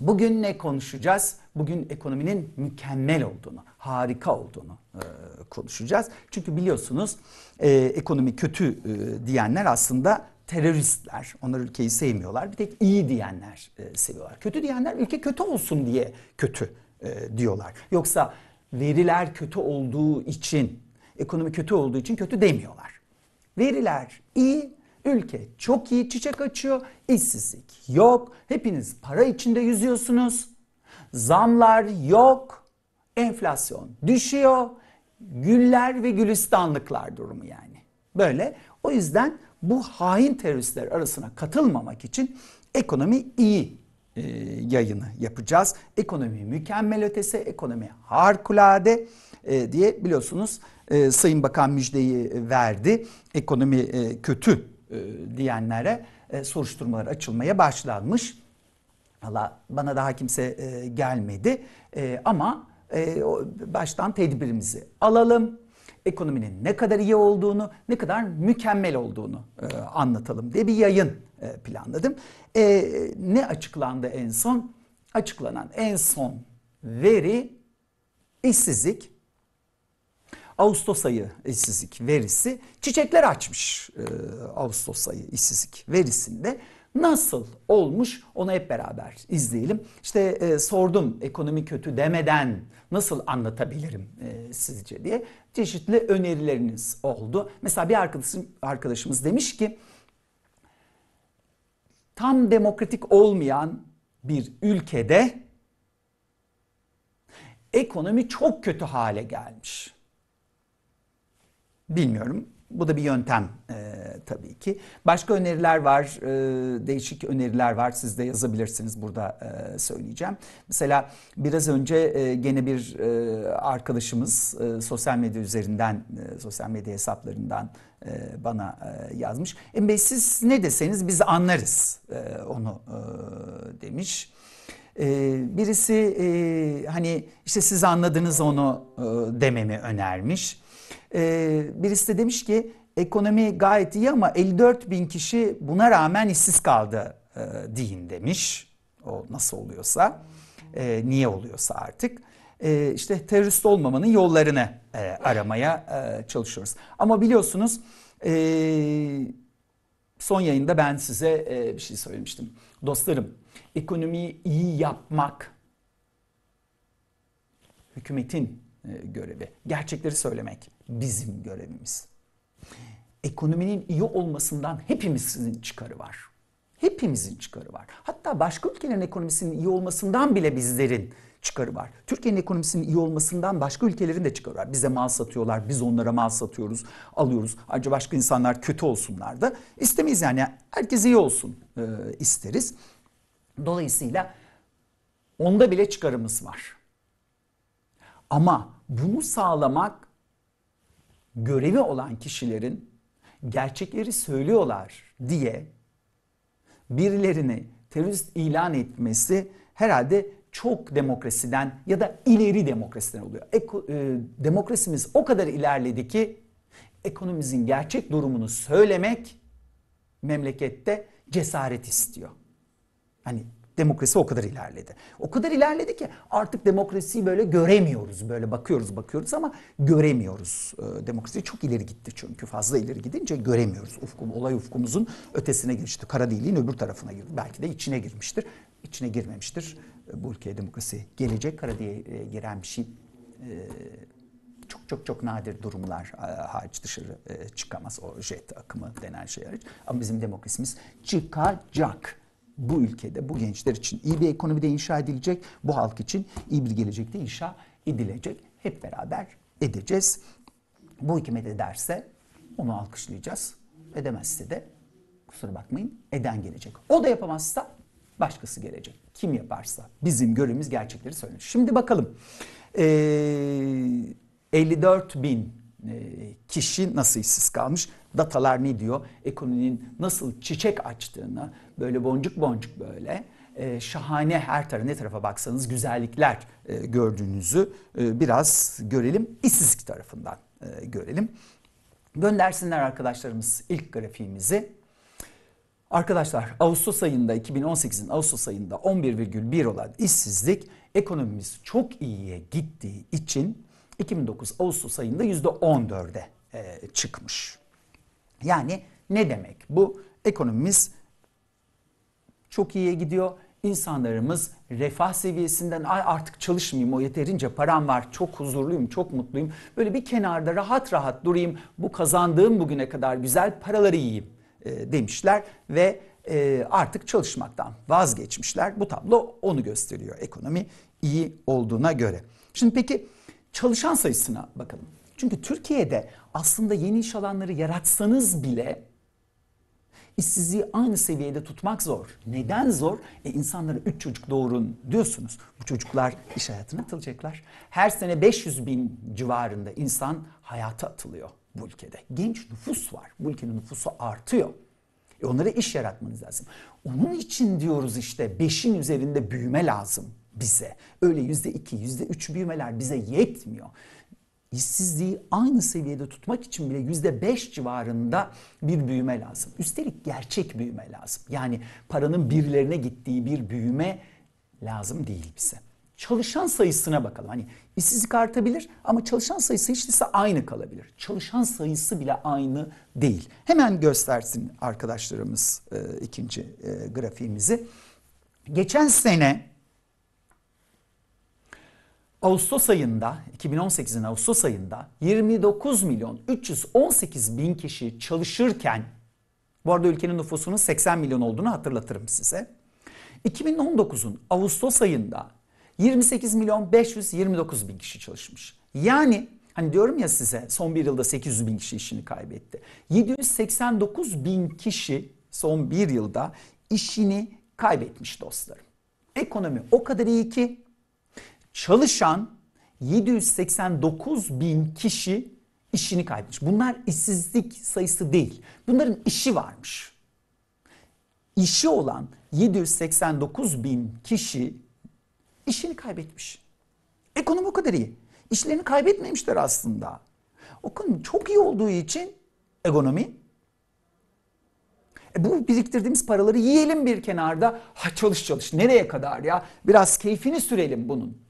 Bugün ne konuşacağız? Bugün ekonominin mükemmel olduğunu, harika olduğunu e, konuşacağız. Çünkü biliyorsunuz e, ekonomi kötü e, diyenler aslında teröristler. Onlar ülkeyi sevmiyorlar. Bir tek iyi diyenler e, seviyorlar. Kötü diyenler ülke kötü olsun diye kötü e, diyorlar. Yoksa veriler kötü olduğu için, ekonomi kötü olduğu için kötü demiyorlar. Veriler iyi, ülke çok iyi çiçek açıyor, işsizlik yok, hepiniz para içinde yüzüyorsunuz, zamlar yok, enflasyon düşüyor, güller ve gülistanlıklar durumu yani. Böyle o yüzden bu hain teröristler arasına katılmamak için ekonomi iyi e, yayını yapacağız. Ekonomi mükemmel ötesi, ekonomi harikulade e, diye biliyorsunuz e, Sayın Bakan müjdeyi verdi. Ekonomi e, kötü e, diyenlere e, soruşturmalar açılmaya başlanmış. Allah bana daha kimse e, gelmedi ama baştan tedbirimizi alalım. Ekonominin ne kadar iyi olduğunu, ne kadar mükemmel olduğunu anlatalım diye bir yayın planladım. Ne açıklandı en son? Açıklanan en son veri işsizlik. Ağustos ayı işsizlik verisi çiçekler açmış e, Ağustos ayı işsizlik verisinde. Nasıl olmuş onu hep beraber izleyelim. İşte e, sordum ekonomi kötü demeden nasıl anlatabilirim e, sizce diye. Çeşitli önerileriniz oldu. Mesela bir arkadaşım, arkadaşımız demiş ki tam demokratik olmayan bir ülkede ekonomi çok kötü hale gelmiş. Bilmiyorum. Bu da bir yöntem e, tabii ki. Başka öneriler var, e, değişik öneriler var. Siz de yazabilirsiniz burada e, söyleyeceğim. Mesela biraz önce e, gene bir e, arkadaşımız e, sosyal medya üzerinden, e, sosyal medya hesaplarından e, bana e, yazmış. Bey siz ne deseniz biz anlarız e, onu e, demiş. E, birisi e, hani işte siz anladınız onu e, dememi önermiş. Ee, birisi de demiş ki ekonomi gayet iyi ama 54 bin kişi buna rağmen işsiz kaldı e, deyin demiş. O nasıl oluyorsa, e, niye oluyorsa artık. E, işte terörist olmamanın yollarını e, aramaya çalışıyoruz. Ama biliyorsunuz son yayında ben size bir şey söylemiştim. Dostlarım ekonomiyi iyi yapmak hükümetin görevi. Gerçekleri söylemek bizim görevimiz. Ekonominin iyi olmasından hepimizin çıkarı var. Hepimizin çıkarı var. Hatta başka ülkelerin ekonomisinin iyi olmasından bile bizlerin çıkarı var. Türkiye'nin ekonomisinin iyi olmasından başka ülkelerin de çıkarı var. Bize mal satıyorlar, biz onlara mal satıyoruz, alıyoruz. Ayrıca başka insanlar kötü olsunlar da istemeyiz yani. Herkes iyi olsun e, isteriz. Dolayısıyla onda bile çıkarımız var. Ama bunu sağlamak görevi olan kişilerin gerçekleri söylüyorlar diye birilerini terörist ilan etmesi herhalde çok demokrasiden ya da ileri demokrasiden oluyor. Eko, e, demokrasimiz o kadar ilerledi ki ekonomimizin gerçek durumunu söylemek memlekette cesaret istiyor. Hani Demokrasi o kadar ilerledi. O kadar ilerledi ki artık demokrasiyi böyle göremiyoruz. Böyle bakıyoruz bakıyoruz ama göremiyoruz. Ee, demokrasi çok ileri gitti çünkü fazla ileri gidince göremiyoruz. Ufkum, olay ufkumuzun ötesine geçti. Kara deliğin öbür tarafına girdi. Belki de içine girmiştir. İçine girmemiştir. Ee, bu ülkeye demokrasi gelecek. Kara deliğe giren bir şey e, çok çok çok nadir durumlar e, hariç dışarı e, çıkamaz. O jet akımı denen şey hariç. Ama bizim demokrasimiz çıkacak bu ülkede bu gençler için iyi bir ekonomide inşa edilecek. Bu halk için iyi bir gelecekte inşa edilecek. Hep beraber edeceğiz. Bu hükümet ederse onu alkışlayacağız. Edemezse de kusura bakmayın eden gelecek. O da yapamazsa başkası gelecek. Kim yaparsa bizim görevimiz gerçekleri söylenir. Şimdi bakalım. Ee, 54 bin kişi nasıl işsiz kalmış? Datalar ne diyor? Ekonominin nasıl çiçek açtığını böyle boncuk boncuk böyle e, şahane her tarafa ne tarafa baksanız güzellikler e, gördüğünüzü e, biraz görelim. İşsizlik tarafından e, görelim. Göndersinler arkadaşlarımız ilk grafiğimizi. Arkadaşlar Ağustos ayında 2018'in Ağustos ayında 11,1 olan işsizlik ekonomimiz çok iyiye gittiği için 2009 Ağustos ayında %14'e e, çıkmış. Yani ne demek? Bu ekonomimiz çok iyiye gidiyor. İnsanlarımız refah seviyesinden Ay artık çalışmayayım o yeterince param var çok huzurluyum çok mutluyum. Böyle bir kenarda rahat rahat durayım bu kazandığım bugüne kadar güzel paraları yiyeyim e, demişler ve e, artık çalışmaktan vazgeçmişler. Bu tablo onu gösteriyor ekonomi iyi olduğuna göre. Şimdi peki çalışan sayısına bakalım. Çünkü Türkiye'de aslında yeni iş alanları yaratsanız bile işsizliği aynı seviyede tutmak zor. Neden zor? E insanlara 3 çocuk doğurun diyorsunuz. Bu çocuklar iş hayatına atılacaklar. Her sene 500 bin civarında insan hayata atılıyor bu ülkede. Genç nüfus var. Bu ülkenin nüfusu artıyor. E onlara iş yaratmanız lazım. Onun için diyoruz işte 5'in üzerinde büyüme lazım bize. Öyle yüzde iki, yüzde üç büyümeler bize yetmiyor. İşsizliği aynı seviyede tutmak için bile yüzde beş civarında bir büyüme lazım. Üstelik gerçek büyüme lazım. Yani paranın birilerine gittiği bir büyüme lazım değil bize. Çalışan sayısına bakalım. Hani işsizlik artabilir ama çalışan sayısı hiç değilse aynı kalabilir. Çalışan sayısı bile aynı değil. Hemen göstersin arkadaşlarımız e, ikinci e, grafiğimizi. Geçen sene Ağustos ayında 2018'in Ağustos ayında 29 milyon 318 bin kişi çalışırken bu arada ülkenin nüfusunun 80 milyon olduğunu hatırlatırım size. 2019'un Ağustos ayında 28 milyon 529 bin kişi çalışmış. Yani hani diyorum ya size son bir yılda 800 bin kişi işini kaybetti. 789 bin kişi son bir yılda işini kaybetmiş dostlarım. Ekonomi o kadar iyi ki çalışan 789 bin kişi işini kaybetmiş. Bunlar işsizlik sayısı değil. Bunların işi varmış. İşi olan 789 bin kişi işini kaybetmiş. Ekonomi o kadar iyi. İşlerini kaybetmemişler aslında. O konu çok iyi olduğu için ekonomi e bu biriktirdiğimiz paraları yiyelim bir kenarda. Ha çalış çalış. Nereye kadar ya? Biraz keyfini sürelim bunun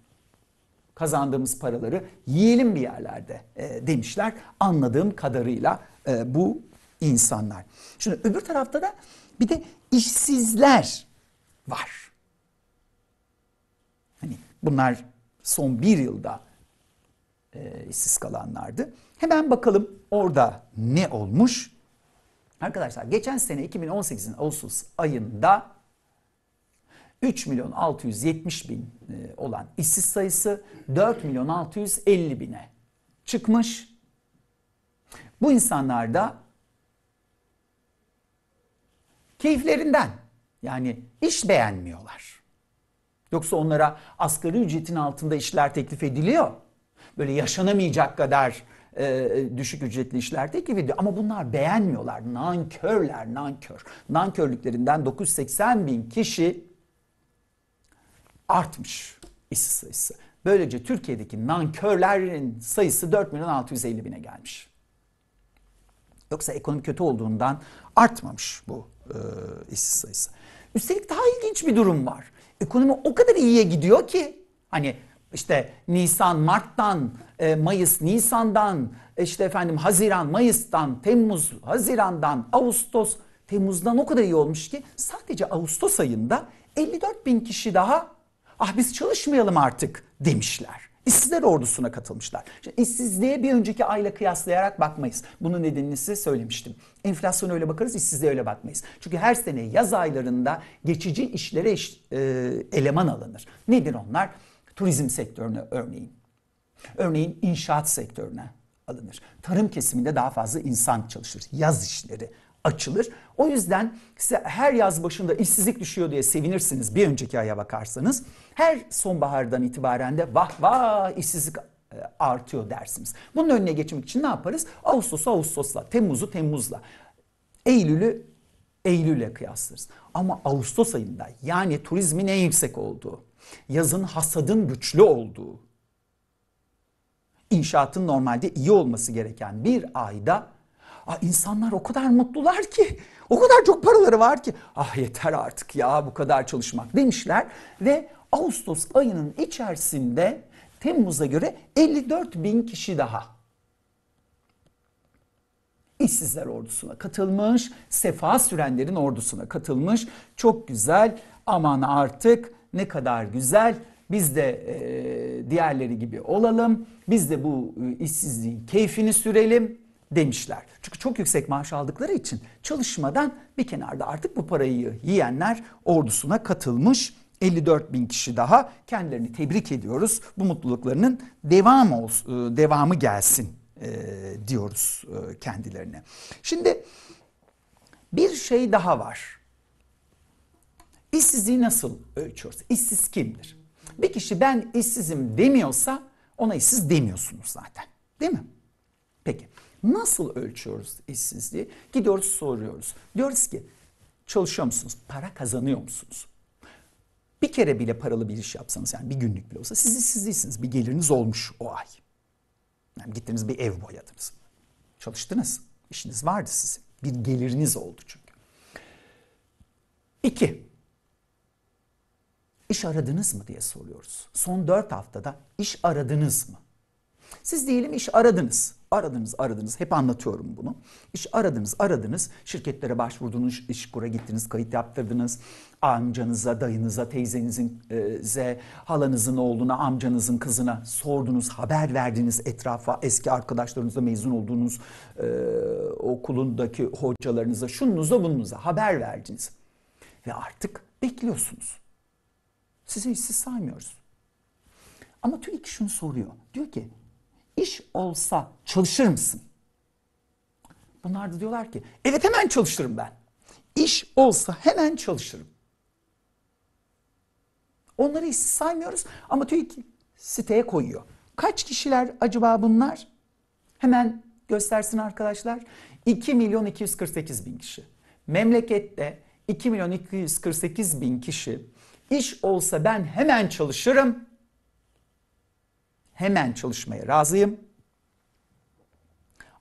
kazandığımız paraları yiyelim bir yerlerde e, demişler. Anladığım kadarıyla e, bu insanlar. Şimdi öbür tarafta da bir de işsizler var. Hani bunlar son bir yılda e, işsiz kalanlardı. Hemen bakalım orada ne olmuş? Arkadaşlar geçen sene 2018'in Ağustos ayında 3 milyon 670 bin e, olan işsiz sayısı 4 milyon 650 bine çıkmış. Bu insanlar da keyiflerinden yani iş beğenmiyorlar. Yoksa onlara asgari ücretin altında işler teklif ediliyor. Böyle yaşanamayacak kadar e, düşük ücretli işler teklif ediyor. Ama bunlar beğenmiyorlar. Nankörler, nankör. Nankörlüklerinden 980 bin kişi artmış işsiz sayısı. Böylece Türkiye'deki nankörlerin sayısı 4 milyon 650 bine gelmiş. Yoksa ekonomi kötü olduğundan artmamış bu e, işsiz sayısı. Üstelik daha ilginç bir durum var. Ekonomi o kadar iyiye gidiyor ki hani işte Nisan, Mart'tan, e, Mayıs, Nisan'dan, işte efendim Haziran, Mayıs'tan, Temmuz, Haziran'dan, Ağustos, Temmuz'dan o kadar iyi olmuş ki sadece Ağustos ayında 54 bin kişi daha ah biz çalışmayalım artık demişler. İşsizler ordusuna katılmışlar. Şimdi işsizliğe bir önceki ayla kıyaslayarak bakmayız. Bunun nedenini size söylemiştim. Enflasyona öyle bakarız, işsizliğe öyle bakmayız. Çünkü her sene yaz aylarında geçici işlere iş, e, eleman alınır. Nedir onlar? Turizm sektörüne örneğin. Örneğin inşaat sektörüne alınır. Tarım kesiminde daha fazla insan çalışır. Yaz işleri açılır. O yüzden size her yaz başında işsizlik düşüyor diye sevinirsiniz bir önceki aya bakarsanız. Her sonbahardan itibaren de vah vah işsizlik e, artıyor dersiniz. Bunun önüne geçmek için ne yaparız? Ağustos'u Ağustos'la, Temmuz'u Temmuz'la, Eylül'ü Eylül'le kıyaslarız. Ama Ağustos ayında yani turizmin en yüksek olduğu, yazın hasadın güçlü olduğu, inşaatın normalde iyi olması gereken bir ayda Aa, insanlar o kadar mutlular ki, o kadar çok paraları var ki. Ah yeter artık ya bu kadar çalışmak demişler. Ve Ağustos ayının içerisinde Temmuz'a göre 54 bin kişi daha işsizler ordusuna katılmış, sefa sürenlerin ordusuna katılmış. Çok güzel aman artık ne kadar güzel biz de e, diğerleri gibi olalım. Biz de bu e, işsizliğin keyfini sürelim demişler. Çünkü çok yüksek maaş aldıkları için çalışmadan bir kenarda artık bu parayı yiyenler ordusuna katılmış. 54 bin kişi daha kendilerini tebrik ediyoruz. Bu mutluluklarının devam olsun, e, devamı gelsin e, diyoruz e, kendilerine. Şimdi bir şey daha var. İşsizliği nasıl ölçüyoruz? İşsiz kimdir? Bir kişi ben işsizim demiyorsa ona işsiz demiyorsunuz zaten. Değil mi? Peki nasıl ölçüyoruz işsizliği? Gidiyoruz soruyoruz. Diyoruz ki çalışıyor musunuz? Para kazanıyor musunuz? Bir kere bile paralı bir iş yapsanız yani bir günlük bile olsa siz işsiz değilsiniz. Bir geliriniz olmuş o ay. Yani gittiniz bir ev boyadınız. Çalıştınız. İşiniz vardı sizin. Bir geliriniz oldu çünkü. İki, iş aradınız mı diye soruyoruz. Son dört haftada iş aradınız mı? Siz diyelim iş aradınız. Aradınız, aradınız. Hep anlatıyorum bunu. İş aradınız, aradınız. Şirketlere başvurdunuz, iş kura gittiniz, kayıt yaptırdınız. Amcanıza, dayınıza, teyzenizin, e, halanızın oğluna, amcanızın kızına sordunuz, haber verdiniz etrafa, eski arkadaşlarınızla mezun olduğunuz e, okulundaki hocalarınıza, şununuza bununuza haber verdiniz. Ve artık bekliyorsunuz. Sizi işsiz saymıyoruz. Ama TÜİK şunu soruyor. Diyor ki iş olsa çalışır mısın? Bunlar da diyorlar ki evet hemen çalışırım ben. İş olsa hemen çalışırım. Onları işsiz saymıyoruz ama TÜİK siteye koyuyor. Kaç kişiler acaba bunlar? Hemen göstersin arkadaşlar. 2 milyon 248 bin kişi. Memlekette 2 milyon 248 bin kişi iş olsa ben hemen çalışırım hemen çalışmaya razıyım.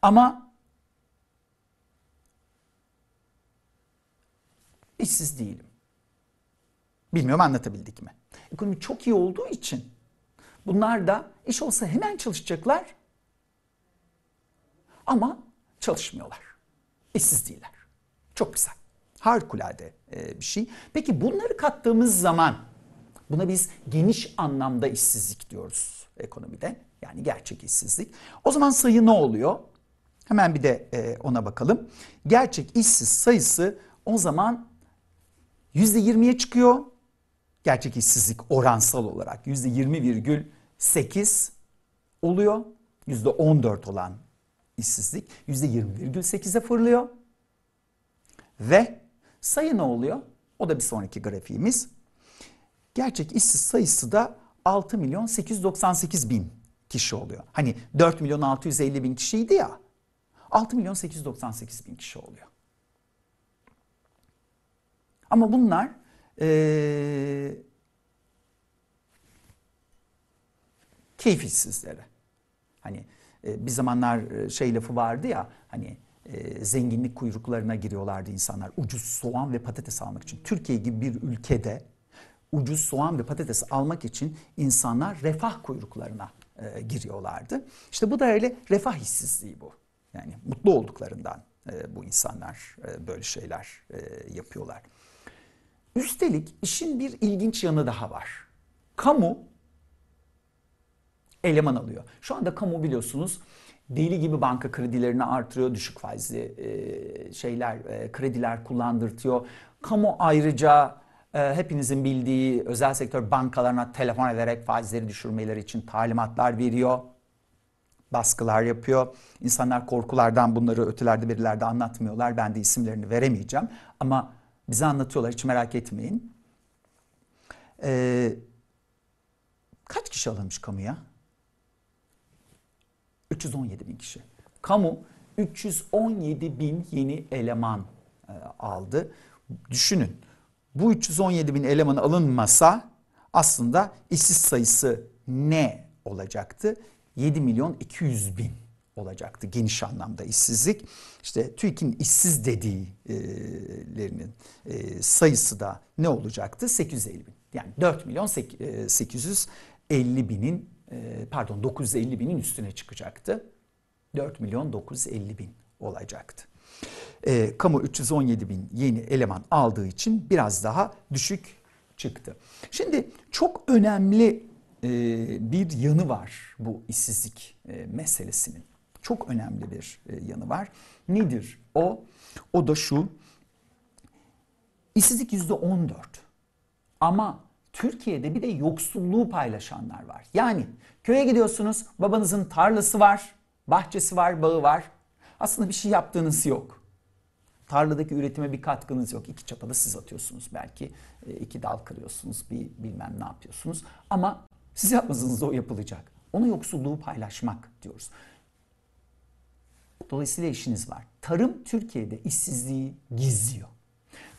Ama işsiz değilim. Bilmiyorum anlatabildik mi? Ekonomi çok iyi olduğu için bunlar da iş olsa hemen çalışacaklar ama çalışmıyorlar. İşsiz değiller. Çok güzel. Harikulade bir şey. Peki bunları kattığımız zaman buna biz geniş anlamda işsizlik diyoruz ekonomide. Yani gerçek işsizlik. O zaman sayı ne oluyor? Hemen bir de e, ona bakalım. Gerçek işsiz sayısı o zaman %20'ye çıkıyor. Gerçek işsizlik oransal olarak %20,8 oluyor. %14 olan işsizlik %20,8'e fırlıyor. Ve sayı ne oluyor? O da bir sonraki grafiğimiz. Gerçek işsiz sayısı da 6 milyon 898 bin kişi oluyor. Hani 4 milyon 650 bin kişiydi ya. 6 milyon 898 bin kişi oluyor. Ama bunlar ee, keyifsizleri. Hani e, bir zamanlar şey lafı vardı ya hani e, zenginlik kuyruklarına giriyorlardı insanlar ucuz soğan ve patates almak için. Türkiye gibi bir ülkede ucuz soğan ve patates almak için insanlar refah kuyruklarına e, giriyorlardı. İşte bu da öyle refah hissizliği bu. Yani mutlu olduklarından e, bu insanlar e, böyle şeyler e, yapıyorlar. Üstelik işin bir ilginç yanı daha var. Kamu eleman alıyor. Şu anda kamu biliyorsunuz deli gibi banka kredilerini artırıyor, düşük faizli e, şeyler, e, krediler kullandırtıyor. Kamu ayrıca hepinizin bildiği özel sektör bankalarına telefon ederek faizleri düşürmeleri için talimatlar veriyor. Baskılar yapıyor. İnsanlar korkulardan bunları ötelerde verilerde anlatmıyorlar. Ben de isimlerini veremeyeceğim. Ama bize anlatıyorlar hiç merak etmeyin. Ee, kaç kişi alınmış kamuya? 317 bin kişi. Kamu 317 bin yeni eleman e, aldı. Düşünün bu 317 bin eleman alınmasa aslında işsiz sayısı ne olacaktı? 7 milyon 200 bin olacaktı geniş anlamda işsizlik. İşte TÜİK'in işsiz dediğilerinin e, sayısı da ne olacaktı? 850 bin. Yani 4 milyon 850 e, binin e, pardon 950 binin üstüne çıkacaktı. 4 milyon 950 bin olacaktı. E, kamu 317 bin yeni eleman aldığı için biraz daha düşük çıktı. Şimdi çok önemli e, bir yanı var bu işsizlik e, meselesinin. Çok önemli bir e, yanı var. Nedir o? O da şu. İşsizlik yüzde 14. Ama Türkiye'de bir de yoksulluğu paylaşanlar var. Yani köye gidiyorsunuz, babanızın tarlası var, bahçesi var, bağı var. Aslında bir şey yaptığınız yok. Tarladaki üretime bir katkınız yok. İki çapada siz atıyorsunuz belki. E, iki dal kırıyorsunuz, bir bilmem ne yapıyorsunuz. Ama siz yapmasanız da o yapılacak. Ona yoksulluğu paylaşmak diyoruz. Dolayısıyla işiniz var. Tarım Türkiye'de işsizliği gizliyor.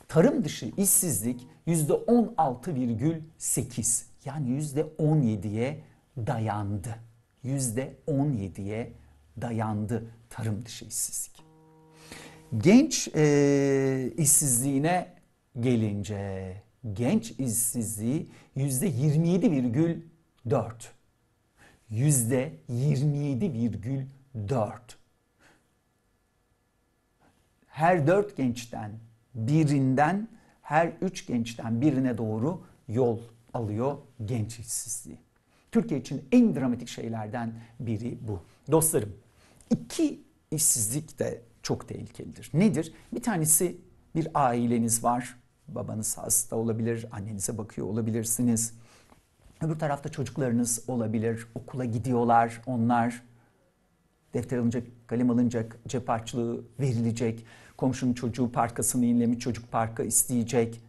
Tarım dışı işsizlik %16,8 yani %17'ye dayandı. %17'ye dayandı tarım dışı işsizlik. Genç e, işsizliğine gelince genç işsizliği %27,4. %27,4. Her dört gençten birinden her üç gençten birine doğru yol alıyor genç işsizliği. Türkiye için en dramatik şeylerden biri bu. Dostlarım iki işsizlik de çok tehlikelidir. Nedir? Bir tanesi bir aileniz var. Babanız hasta olabilir, annenize bakıyor olabilirsiniz. Öbür tarafta çocuklarınız olabilir, okula gidiyorlar onlar. Defter alınacak, kalem alınacak, cep harçlığı verilecek. Komşunun çocuğu parkasını inlemiş, çocuk parka isteyecek.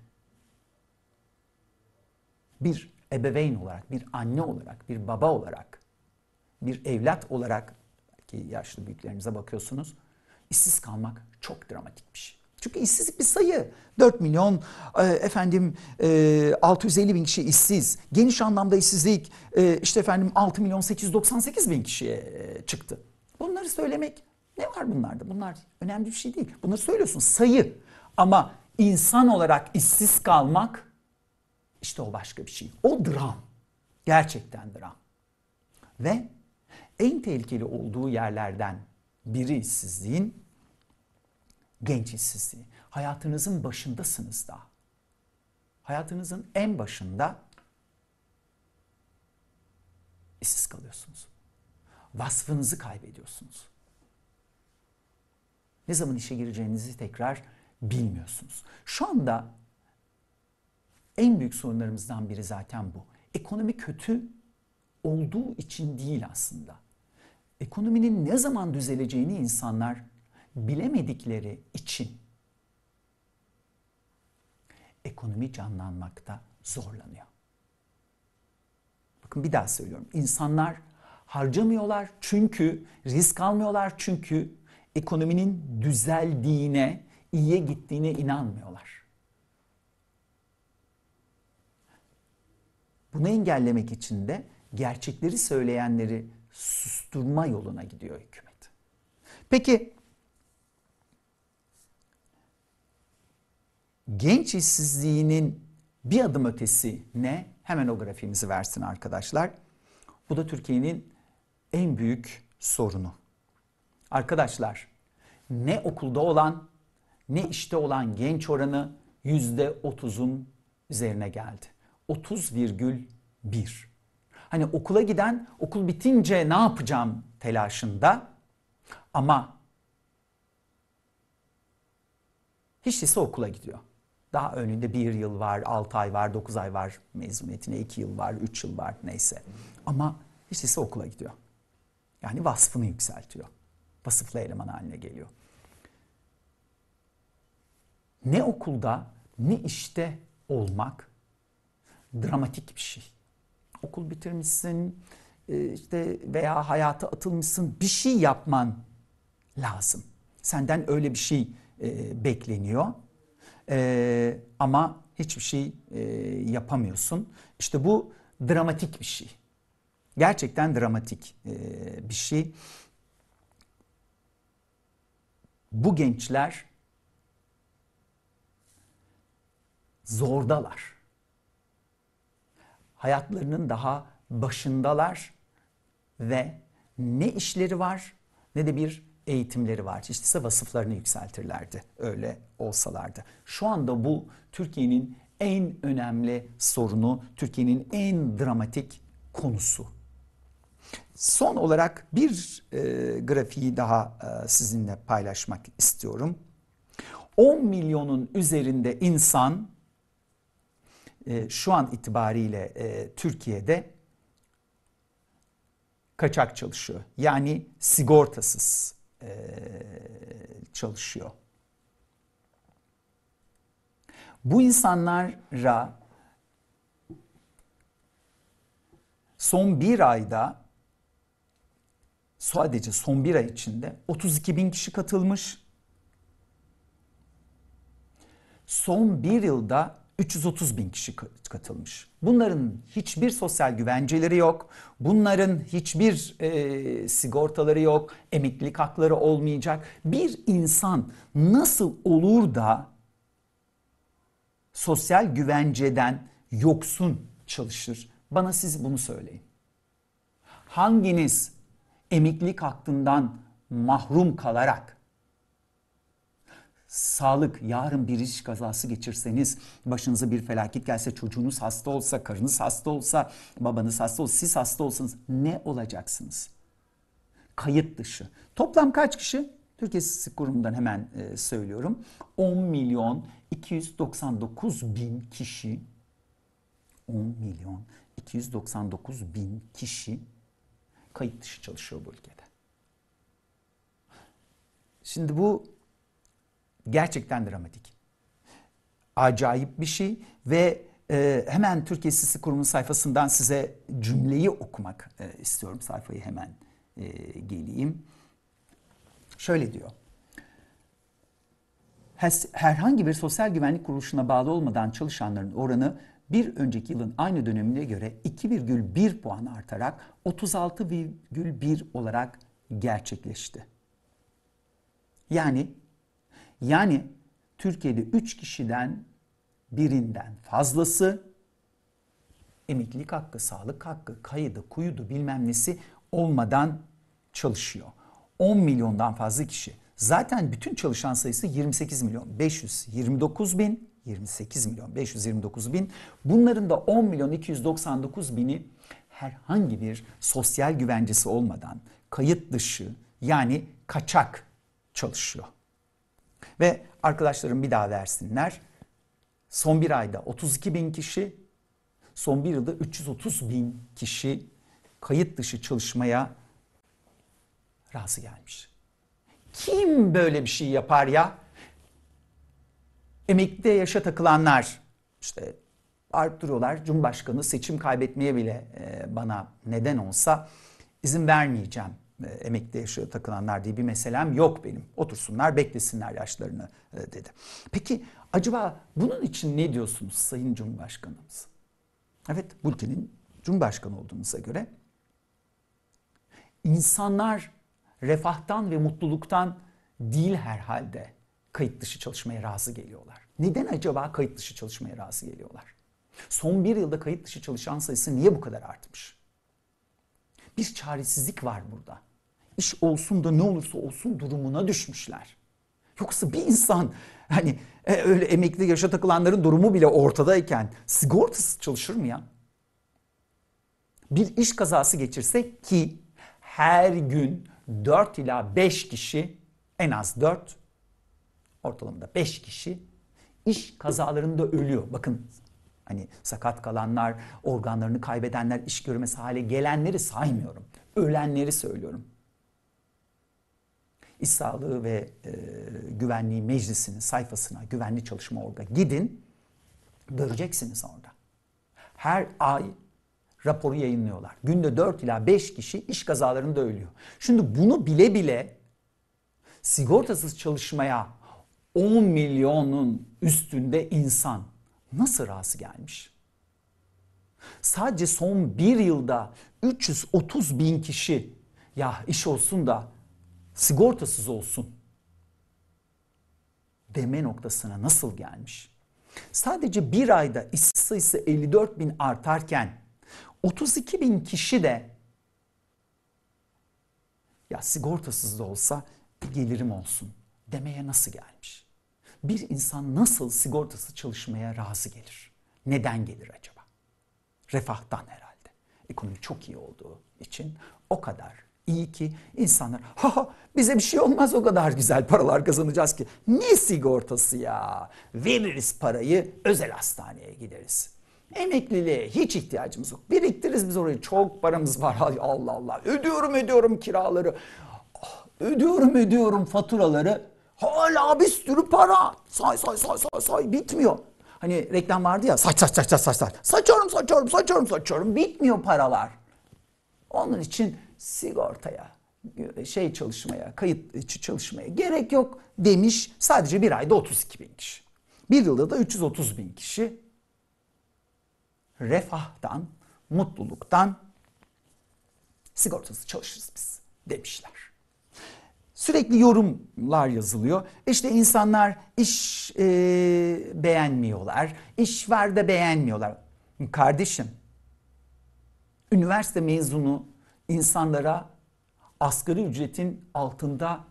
Bir ebeveyn olarak, bir anne olarak, bir baba olarak, bir evlat olarak belki yaşlı büyüklerinize bakıyorsunuz. İşsiz kalmak çok dramatik bir şey. Çünkü işsizlik bir sayı. 4 milyon e, efendim e, 650 bin kişi işsiz. Geniş anlamda işsizlik e, işte efendim 6 milyon 898 bin kişiye e, çıktı. Bunları söylemek ne var bunlarda? Bunlar önemli bir şey değil. Bunları söylüyorsun sayı. Ama insan olarak işsiz kalmak işte o başka bir şey. O dram. Gerçekten dram. Ve en tehlikeli olduğu yerlerden biri işsizliğin genç işsizliği. Hayatınızın başındasınız da. Hayatınızın en başında işsiz kalıyorsunuz. Vasfınızı kaybediyorsunuz. Ne zaman işe gireceğinizi tekrar bilmiyorsunuz. Şu anda en büyük sorunlarımızdan biri zaten bu. Ekonomi kötü olduğu için değil aslında. Ekonominin ne zaman düzeleceğini insanlar bilemedikleri için ekonomi canlanmakta zorlanıyor. Bakın bir daha söylüyorum. İnsanlar harcamıyorlar çünkü risk almıyorlar çünkü ekonominin düzeldiğine, iyiye gittiğine inanmıyorlar. Bunu engellemek için de gerçekleri söyleyenleri susturma yoluna gidiyor hükümet. Peki genç işsizliğinin bir adım ötesi ne? Hemen o grafiğimizi versin arkadaşlar. Bu da Türkiye'nin en büyük sorunu. Arkadaşlar ne okulda olan ne işte olan genç oranı yüzde otuzun üzerine geldi. 30,1. Hani okula giden okul bitince ne yapacağım telaşında ama hiç değilse okula gidiyor. Daha önünde bir yıl var, altı ay var, dokuz ay var mezuniyetine, iki yıl var, üç yıl var neyse. Ama hiç değilse okula gidiyor. Yani vasfını yükseltiyor. Vasıflı eleman haline geliyor. Ne okulda ne işte olmak dramatik bir şey. Okul bitirmişsin e, işte veya hayata atılmışsın bir şey yapman lazım. Senden öyle bir şey e, bekleniyor. E, ama hiçbir şey yapamıyorsun. İşte bu dramatik bir şey. Gerçekten dramatik bir şey. bu gençler zordalar. Hayatlarının daha başındalar ve ne işleri var ne de bir eğitimleri var. İşte vasıflarını yükseltirlerdi öyle olsalardı. Şu anda bu Türkiye'nin en önemli sorunu, Türkiye'nin en dramatik konusu. Son olarak bir e, grafiği daha e, sizinle paylaşmak istiyorum. 10 milyonun üzerinde insan e, şu an itibariyle e, Türkiye'de kaçak çalışıyor. Yani sigortasız e, çalışıyor. Bu insanlara son bir ayda sadece son bir ay içinde 32 bin kişi katılmış. Son bir yılda 330 bin kişi katılmış. Bunların hiçbir sosyal güvenceleri yok. Bunların hiçbir e, sigortaları yok. Emeklilik hakları olmayacak. Bir insan nasıl olur da sosyal güvenceden yoksun çalışır? Bana siz bunu söyleyin. Hanginiz emeklilik hakkından mahrum kalarak sağlık, yarın bir iş kazası geçirseniz, başınıza bir felaket gelse, çocuğunuz hasta olsa, karınız hasta olsa, babanız hasta olsa, siz hasta olsanız ne olacaksınız? Kayıt dışı. Toplam kaç kişi? Türkiye İstatistik Kurumu'ndan hemen e, söylüyorum. 10 milyon 299 bin kişi 10 milyon 299 bin kişi kayıt dışı çalışıyor bu ülkede. Şimdi bu Gerçekten dramatik. Acayip bir şey ve e, hemen Türkiye İstatistik Kurumu sayfasından size cümleyi okumak e, istiyorum. Sayfayı hemen e, geleyim. Şöyle diyor. Herhangi bir sosyal güvenlik kuruluşuna bağlı olmadan çalışanların oranı bir önceki yılın aynı dönemine göre 2,1 puan artarak 36,1 olarak gerçekleşti. Yani yani Türkiye'de 3 kişiden birinden fazlası emeklilik hakkı, sağlık hakkı, kaydı, kuyudu bilmem nesi olmadan çalışıyor. 10 milyondan fazla kişi. Zaten bütün çalışan sayısı 28 milyon 529 bin 28 milyon 529 bin. Bunların da 10 milyon 299 bini herhangi bir sosyal güvencesi olmadan kayıt dışı yani kaçak çalışıyor. Ve arkadaşlarım bir daha versinler. Son bir ayda 32 bin kişi, son bir yılda 330 bin kişi kayıt dışı çalışmaya razı gelmiş. Kim böyle bir şey yapar ya? Emekli yaşa takılanlar işte arttırıyorlar. Cumhurbaşkanı seçim kaybetmeye bile bana neden olsa izin vermeyeceğim e, emekli yaşa takılanlar diye bir meselem yok benim. Otursunlar beklesinler yaşlarını e, dedi. Peki acaba bunun için ne diyorsunuz Sayın Cumhurbaşkanımız? Evet bu ülkenin Cumhurbaşkanı olduğunuza göre insanlar refahtan ve mutluluktan değil herhalde kayıt dışı çalışmaya razı geliyorlar. Neden acaba kayıt dışı çalışmaya razı geliyorlar? Son bir yılda kayıt dışı çalışan sayısı niye bu kadar artmış? Bir çaresizlik var burada iş olsun da ne olursa olsun durumuna düşmüşler. Yoksa bir insan hani e, öyle emekli yaşa takılanların durumu bile ortadayken sigortasız çalışır mı ya? Bir iş kazası geçirsek ki her gün 4 ila 5 kişi en az 4 ortalamada 5 kişi iş kazalarında ölüyor. Bakın hani sakat kalanlar, organlarını kaybedenler, iş görmesi hale gelenleri saymıyorum. Ölenleri söylüyorum. İş Sağlığı ve e, Güvenliği Meclisi'nin sayfasına güvenli çalışma orga gidin. Göreceksiniz orada. Her ay raporu yayınlıyorlar. Günde 4 ila 5 kişi iş kazalarında ölüyor. Şimdi bunu bile bile sigortasız çalışmaya 10 milyonun üstünde insan nasıl razı gelmiş? Sadece son bir yılda 330 bin kişi ya iş olsun da sigortasız olsun deme noktasına nasıl gelmiş? Sadece bir ayda işsiz sayısı 54 bin artarken 32 bin kişi de ya sigortasız da olsa gelirim olsun demeye nasıl gelmiş? Bir insan nasıl sigortası çalışmaya razı gelir? Neden gelir acaba? Refahtan herhalde. Ekonomi çok iyi olduğu için o kadar iyi ki insanlar ha bize bir şey olmaz o kadar güzel paralar kazanacağız ki. Ne sigortası ya? Veririz parayı özel hastaneye gideriz. Emekliliğe hiç ihtiyacımız yok. Biriktiririz biz orayı. Çok paramız var. Allah Allah. Ödüyorum ödüyorum kiraları. Ah, Ödüyorum ödüyorum faturaları. Hala bir sürü para. Say say say say say bitmiyor. Hani reklam vardı ya saç saç saç saç saç. Saçıyorum saçıyorum saçıyorum saçıyorum. Bitmiyor paralar. Onun için sigortaya, şey çalışmaya, kayıt içi çalışmaya gerek yok demiş. Sadece bir ayda 32 bin kişi. Bir yılda da 330 bin kişi refahtan, mutluluktan sigortası çalışırız biz demişler. Sürekli yorumlar yazılıyor. İşte insanlar iş e, beğenmiyorlar, iş var beğenmiyorlar. Kardeşim, üniversite mezunu insanlara asgari ücretin altında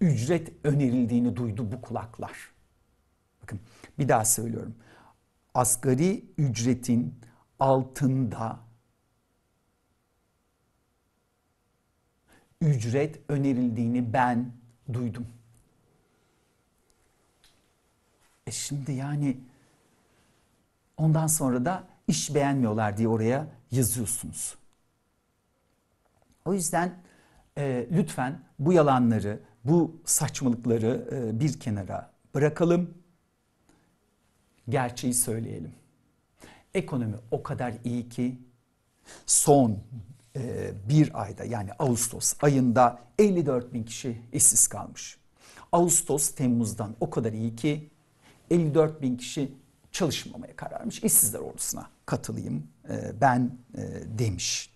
ücret önerildiğini duydu bu kulaklar. Bakın bir daha söylüyorum. Asgari ücretin altında ücret önerildiğini ben duydum. E şimdi yani ondan sonra da iş beğenmiyorlar diye oraya yazıyorsunuz. O yüzden e, lütfen bu yalanları, bu saçmalıkları e, bir kenara bırakalım. Gerçeği söyleyelim. Ekonomi o kadar iyi ki son e, bir ayda yani Ağustos ayında 54 bin kişi işsiz kalmış. Ağustos Temmuz'dan o kadar iyi ki 54 bin kişi çalışmamaya karar vermiş. İşsizler ordusuna katılayım e, ben e, demiş.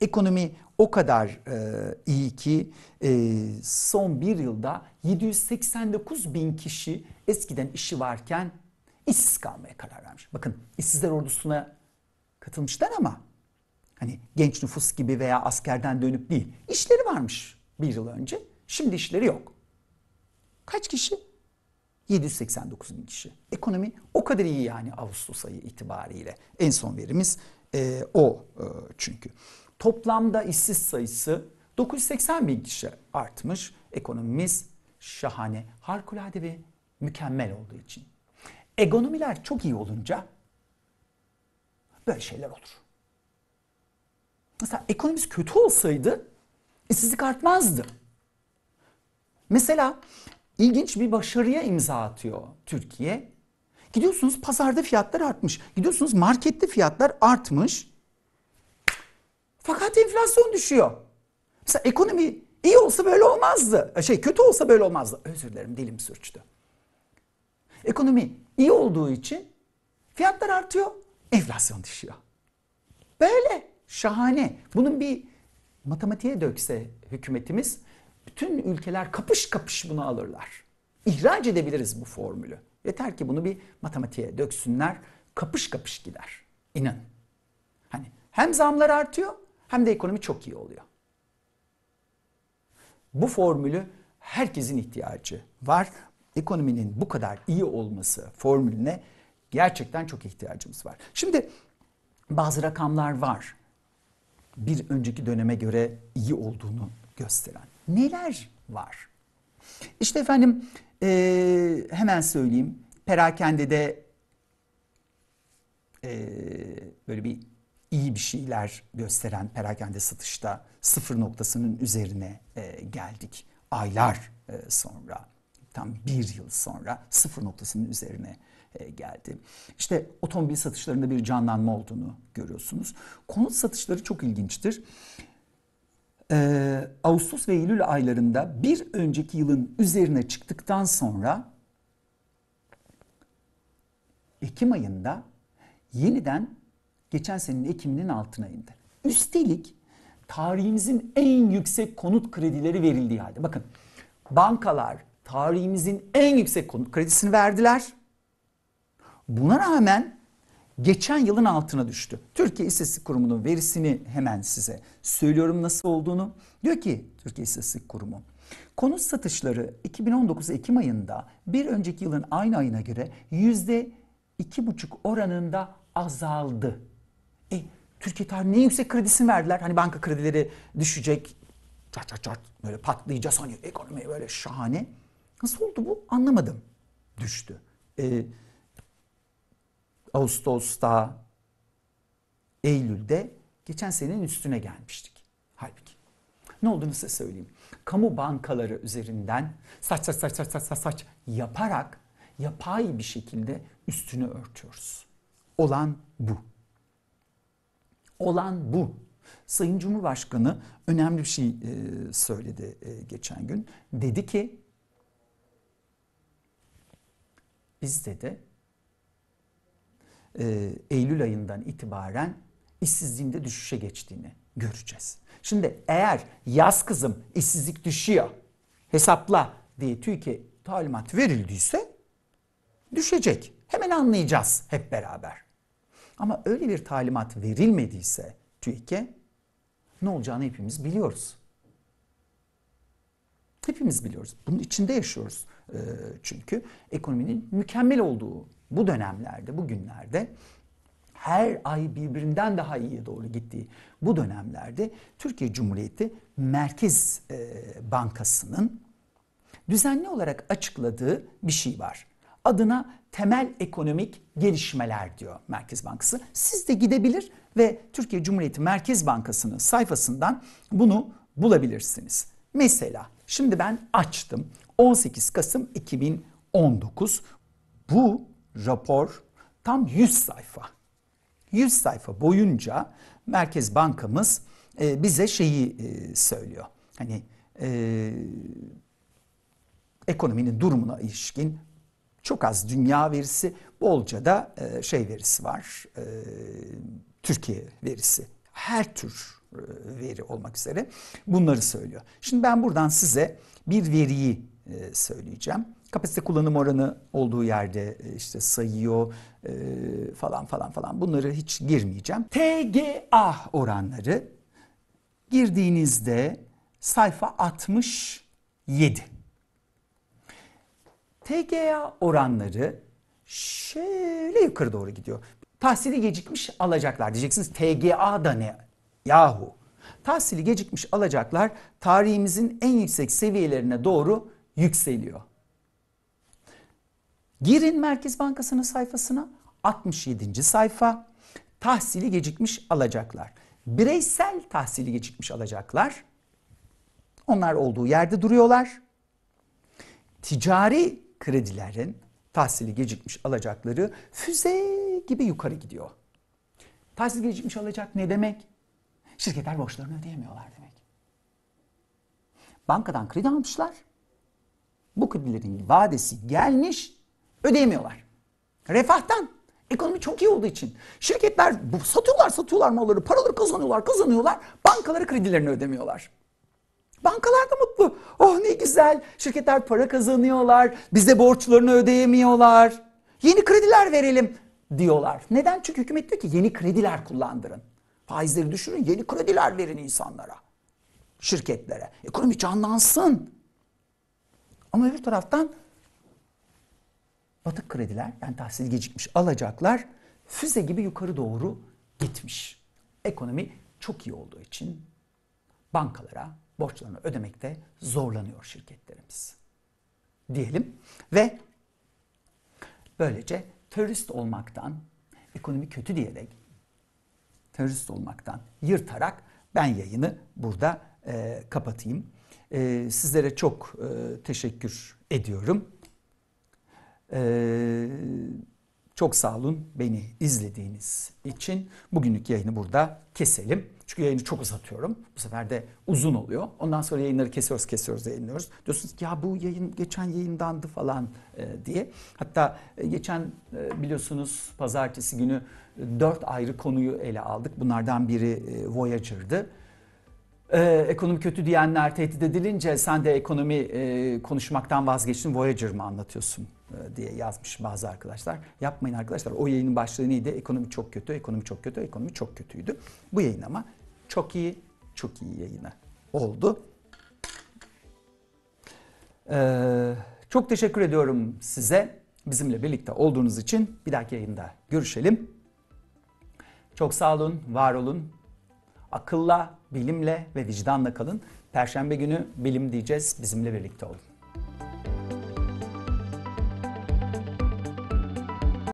Ekonomi o kadar e, iyi ki e, son bir yılda 789 bin kişi eskiden işi varken işsiz kalmaya karar vermiş. Bakın işsizler ordusuna katılmışlar ama hani genç nüfus gibi veya askerden dönüp değil. işleri varmış bir yıl önce. Şimdi işleri yok. Kaç kişi? 789 bin kişi. Ekonomi o kadar iyi yani Ağustos ayı itibariyle. En son verimiz e, o e, çünkü. Toplamda işsiz sayısı 980 bin kişi artmış. Ekonomimiz şahane, harikulade ve mükemmel olduğu için. Ekonomiler çok iyi olunca böyle şeyler olur. Mesela ekonomimiz kötü olsaydı işsizlik artmazdı. Mesela ilginç bir başarıya imza atıyor Türkiye. Gidiyorsunuz pazarda fiyatlar artmış. Gidiyorsunuz markette fiyatlar artmış. Fakat enflasyon düşüyor. Mesela ekonomi iyi olsa böyle olmazdı. Şey kötü olsa böyle olmazdı. Özür dilerim dilim sürçtü. Ekonomi iyi olduğu için fiyatlar artıyor, enflasyon düşüyor. Böyle şahane. Bunun bir matematiğe dökse hükümetimiz bütün ülkeler kapış kapış bunu alırlar. İhraç edebiliriz bu formülü. Yeter ki bunu bir matematiğe döksünler. Kapış kapış gider. İnan. Hani hem zamlar artıyor hem de ekonomi çok iyi oluyor. Bu formülü herkesin ihtiyacı var. Ekonominin bu kadar iyi olması formülüne gerçekten çok ihtiyacımız var. Şimdi bazı rakamlar var. Bir önceki döneme göre iyi olduğunu gösteren. Neler var? İşte efendim e, hemen söyleyeyim. Perakendede e, böyle bir iyi bir şeyler gösteren perakende satışta sıfır noktasının üzerine e, geldik. Aylar e, sonra tam bir yıl sonra sıfır noktasının üzerine e, geldi. İşte otomobil satışlarında bir canlanma olduğunu görüyorsunuz. Konut satışları çok ilginçtir. Ee, Ağustos ve Eylül aylarında bir önceki yılın üzerine çıktıktan sonra Ekim ayında yeniden geçen senenin Ekim'inin altına indi. Üstelik tarihimizin en yüksek konut kredileri verildiği halde. Bakın bankalar tarihimizin en yüksek konut kredisini verdiler. Buna rağmen geçen yılın altına düştü. Türkiye İstatistik Kurumu'nun verisini hemen size söylüyorum nasıl olduğunu. Diyor ki Türkiye İstatistik Kurumu konut satışları 2019 Ekim ayında bir önceki yılın aynı ayına göre yüzde iki buçuk oranında azaldı. E, Türkiye tarihinin en yüksek kredisini verdiler. Hani banka kredileri düşecek. Çat çat çat böyle patlayacağız hani ekonomi böyle şahane. Nasıl oldu bu? Anlamadım. Düştü. E, Ağustos'ta, Eylül'de geçen senenin üstüne gelmiştik. Halbuki. Ne olduğunu size söyleyeyim. Kamu bankaları üzerinden saç saç saç saç saç saç, saç yaparak yapay bir şekilde üstünü örtüyoruz. Olan bu. Olan bu. Sayın Cumhurbaşkanı önemli bir şey e, söyledi e, geçen gün. Dedi ki biz dedi e, Eylül ayından itibaren işsizliğinde düşüşe geçtiğini göreceğiz. Şimdi eğer yaz kızım işsizlik düşüyor hesapla diye TÜİK'e talimat verildiyse düşecek. Hemen anlayacağız hep beraber. Ama öyle bir talimat verilmediyse TÜİK'e ne olacağını hepimiz biliyoruz. Hepimiz biliyoruz. Bunun içinde yaşıyoruz. Çünkü ekonominin mükemmel olduğu bu dönemlerde, bu günlerde her ay birbirinden daha iyiye doğru gittiği bu dönemlerde Türkiye Cumhuriyeti Merkez Bankası'nın düzenli olarak açıkladığı bir şey var. Adına temel ekonomik gelişmeler diyor Merkez Bankası. Siz de gidebilir ve Türkiye Cumhuriyeti Merkez Bankası'nın sayfasından bunu bulabilirsiniz. Mesela şimdi ben açtım 18 Kasım 2019 bu rapor tam 100 sayfa. 100 sayfa boyunca Merkez Bankamız e, bize şeyi e, söylüyor. Hani e, ekonominin durumuna ilişkin çok az dünya verisi, bolca da e, şey verisi var. E, Türkiye verisi. Her tür e, veri olmak üzere bunları söylüyor. Şimdi ben buradan size bir veriyi e, söyleyeceğim. Kapasite kullanım oranı olduğu yerde e, işte sayıyor e, falan falan falan bunları hiç girmeyeceğim. TGA oranları girdiğinizde sayfa 67. TGA oranları şöyle yukarı doğru gidiyor. Tahsili gecikmiş alacaklar diyeceksiniz. TGA da ne? Yahu. Tahsili gecikmiş alacaklar tarihimizin en yüksek seviyelerine doğru yükseliyor. Girin Merkez Bankası'nın sayfasına 67. sayfa tahsili gecikmiş alacaklar. Bireysel tahsili gecikmiş alacaklar. Onlar olduğu yerde duruyorlar. Ticari kredilerin tahsili gecikmiş alacakları füze gibi yukarı gidiyor. Tahsil gecikmiş alacak ne demek? Şirketler borçlarını ödeyemiyorlar demek. Bankadan kredi almışlar. Bu kredilerin vadesi gelmiş, ödeyemiyorlar. Refahtan. Ekonomi çok iyi olduğu için. Şirketler satıyorlar satıyorlar malları, paraları kazanıyorlar kazanıyorlar. Bankaları kredilerini ödemiyorlar. Bankalar da mutlu. Oh ne güzel. Şirketler para kazanıyorlar. Bize borçlarını ödeyemiyorlar. Yeni krediler verelim diyorlar. Neden? Çünkü hükümet diyor ki yeni krediler kullandırın. Faizleri düşürün, yeni krediler verin insanlara. Şirketlere. Ekonomi canlansın. Ama öbür taraftan batık krediler yani tahsil gecikmiş alacaklar füze gibi yukarı doğru gitmiş. Ekonomi çok iyi olduğu için bankalara borçlarını ödemekte zorlanıyor şirketlerimiz. Diyelim ve böylece terörist olmaktan, ekonomi kötü diyerek terörist olmaktan yırtarak ben yayını burada e, kapatayım. E, sizlere çok e, teşekkür ediyorum. E, çok sağ olun beni izlediğiniz için. Bugünlük yayını burada keselim. Çünkü yayını çok uzatıyorum. Bu sefer de uzun oluyor. Ondan sonra yayınları kesiyoruz, kesiyoruz, yayınlıyoruz. Diyorsunuz ki ya bu yayın geçen yayındandı falan e, diye. Hatta e, geçen e, biliyorsunuz pazartesi günü dört ayrı konuyu ele aldık. Bunlardan biri e, Voyager'dı. Ee, ekonomi kötü diyenler tehdit edilince sen de ekonomi e, konuşmaktan vazgeçtin Voyager mı anlatıyorsun e, diye yazmış bazı arkadaşlar. Yapmayın arkadaşlar o yayının başlığı neydi? Ekonomi çok kötü, ekonomi çok kötü, ekonomi çok kötüydü. Bu yayın ama çok iyi, çok iyi yayını oldu. Ee, çok teşekkür ediyorum size bizimle birlikte olduğunuz için. Bir dahaki yayında görüşelim. Çok sağ olun, var olun. Akılla, bilimle ve vicdanla kalın. Perşembe günü bilim diyeceğiz. Bizimle birlikte olun.